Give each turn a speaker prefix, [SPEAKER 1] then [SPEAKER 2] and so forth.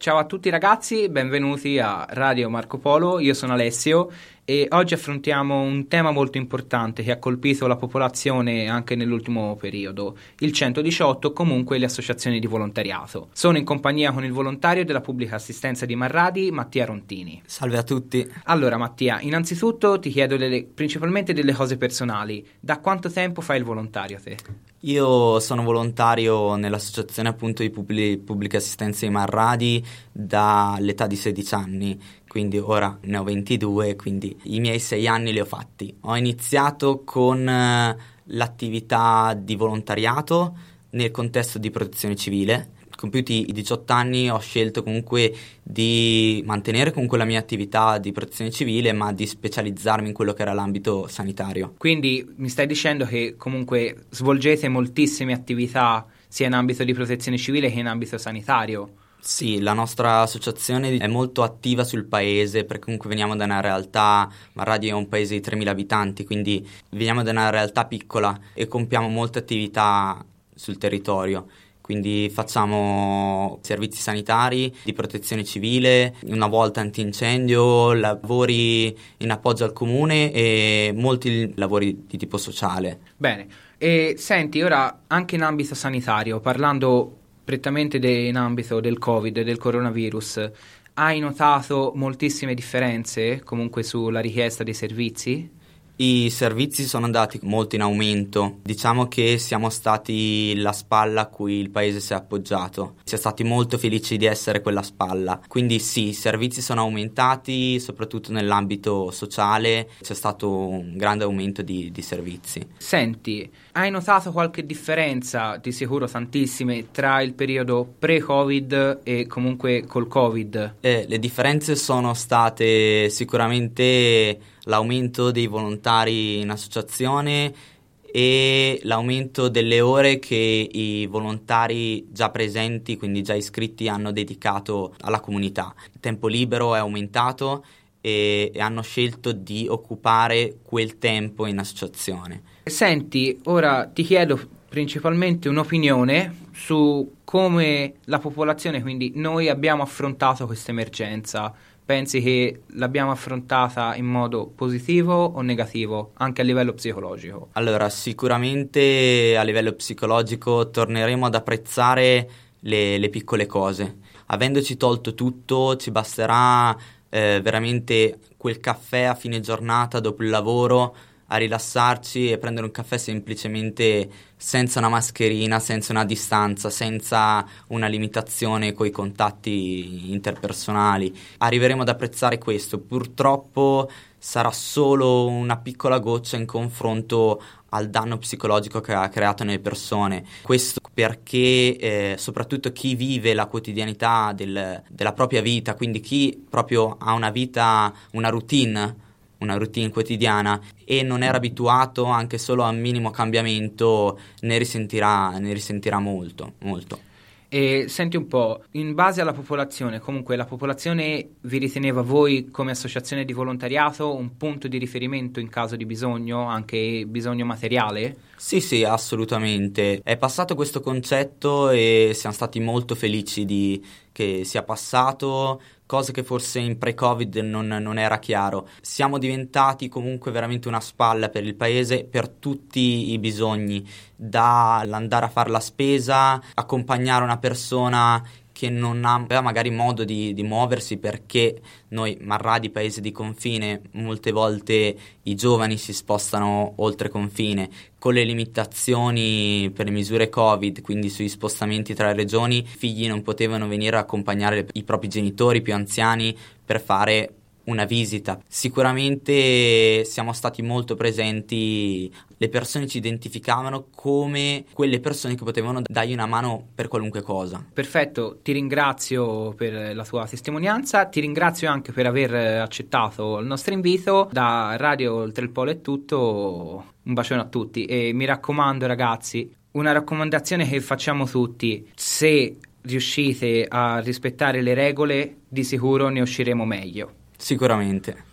[SPEAKER 1] Ciao a tutti ragazzi, benvenuti a Radio Marco Polo, io sono Alessio e oggi affrontiamo un tema molto importante che ha colpito la popolazione anche nell'ultimo periodo, il 118 comunque le associazioni di volontariato. Sono in compagnia con il volontario della pubblica assistenza di Marradi, Mattia Rontini.
[SPEAKER 2] Salve a tutti.
[SPEAKER 1] Allora Mattia, innanzitutto ti chiedo delle, principalmente delle cose personali. Da quanto tempo fai il volontario te?
[SPEAKER 2] Io sono volontario nell'associazione appunto di pubblic- pubblica assistenza di Marradi dall'età di 16 anni, quindi ora ne ho 22, quindi i miei 6 anni li ho fatti. Ho iniziato con eh, l'attività di volontariato nel contesto di protezione civile compiuti i 18 anni ho scelto comunque di mantenere comunque la mia attività di protezione civile ma di specializzarmi in quello che era l'ambito sanitario.
[SPEAKER 1] Quindi mi stai dicendo che comunque svolgete moltissime attività sia in ambito di protezione civile che in ambito sanitario?
[SPEAKER 2] Sì, la nostra associazione è molto attiva sul paese perché comunque veniamo da una realtà, Marradi è un paese di 3.000 abitanti, quindi veniamo da una realtà piccola e compiamo molte attività sul territorio quindi facciamo servizi sanitari, di protezione civile, una volta antincendio, lavori in appoggio al comune e molti lavori di tipo sociale.
[SPEAKER 1] Bene, e senti, ora anche in ambito sanitario, parlando prettamente de- in ambito del Covid, del coronavirus, hai notato moltissime differenze comunque sulla richiesta dei servizi?
[SPEAKER 2] I servizi sono andati molto in aumento, diciamo che siamo stati la spalla a cui il paese si è appoggiato, siamo stati molto felici di essere quella spalla, quindi sì, i servizi sono aumentati soprattutto nell'ambito sociale, c'è stato un grande aumento di, di servizi.
[SPEAKER 1] Senti, hai notato qualche differenza, di sicuro tantissime, tra il periodo pre-Covid e comunque col Covid?
[SPEAKER 2] Eh, le differenze sono state sicuramente l'aumento dei volontari in associazione e l'aumento delle ore che i volontari già presenti, quindi già iscritti, hanno dedicato alla comunità. Il tempo libero è aumentato e, e hanno scelto di occupare quel tempo in associazione.
[SPEAKER 1] Senti, ora ti chiedo principalmente un'opinione su come la popolazione, quindi noi abbiamo affrontato questa emergenza pensi che l'abbiamo affrontata in modo positivo o negativo, anche a livello psicologico?
[SPEAKER 2] Allora, sicuramente a livello psicologico torneremo ad apprezzare le, le piccole cose. Avendoci tolto tutto, ci basterà eh, veramente quel caffè a fine giornata dopo il lavoro a rilassarci e prendere un caffè semplicemente senza una mascherina, senza una distanza, senza una limitazione coi contatti interpersonali. Arriveremo ad apprezzare questo. Purtroppo sarà solo una piccola goccia in confronto al danno psicologico che ha creato nelle persone. Questo perché eh, soprattutto chi vive la quotidianità del, della propria vita, quindi chi proprio ha una vita, una routine una routine quotidiana e non era abituato anche solo a un minimo cambiamento ne risentirà, ne risentirà molto, molto.
[SPEAKER 1] E senti un po', in base alla popolazione, comunque la popolazione vi riteneva voi come associazione di volontariato un punto di riferimento in caso di bisogno, anche bisogno materiale?
[SPEAKER 2] Sì, sì, assolutamente. È passato questo concetto e siamo stati molto felici di, che sia passato, cosa che forse in pre-Covid non, non, era chiaro. Siamo diventati comunque veramente una spalla per il paese per tutti i bisogni, dall'andare a fare la spesa, accompagnare una persona che non aveva magari modo di, di, muoversi perché noi, Marradi, paese di confine, molte volte i giovani si spostano oltre confine. Con le limitazioni per le misure Covid, quindi sui spostamenti tra regioni, i figli non potevano venire a accompagnare i propri genitori più anziani per fare una visita. Sicuramente siamo stati molto presenti, le persone ci identificavano come quelle persone che potevano dargli una mano per qualunque cosa.
[SPEAKER 1] Perfetto, ti ringrazio per la tua testimonianza, ti ringrazio anche per aver accettato il nostro invito. Da Radio Oltre il Polo è tutto, un bacione a tutti e mi raccomando ragazzi, una raccomandazione che facciamo tutti, se riuscite a rispettare le regole, di sicuro ne usciremo meglio.
[SPEAKER 2] Sicuramente.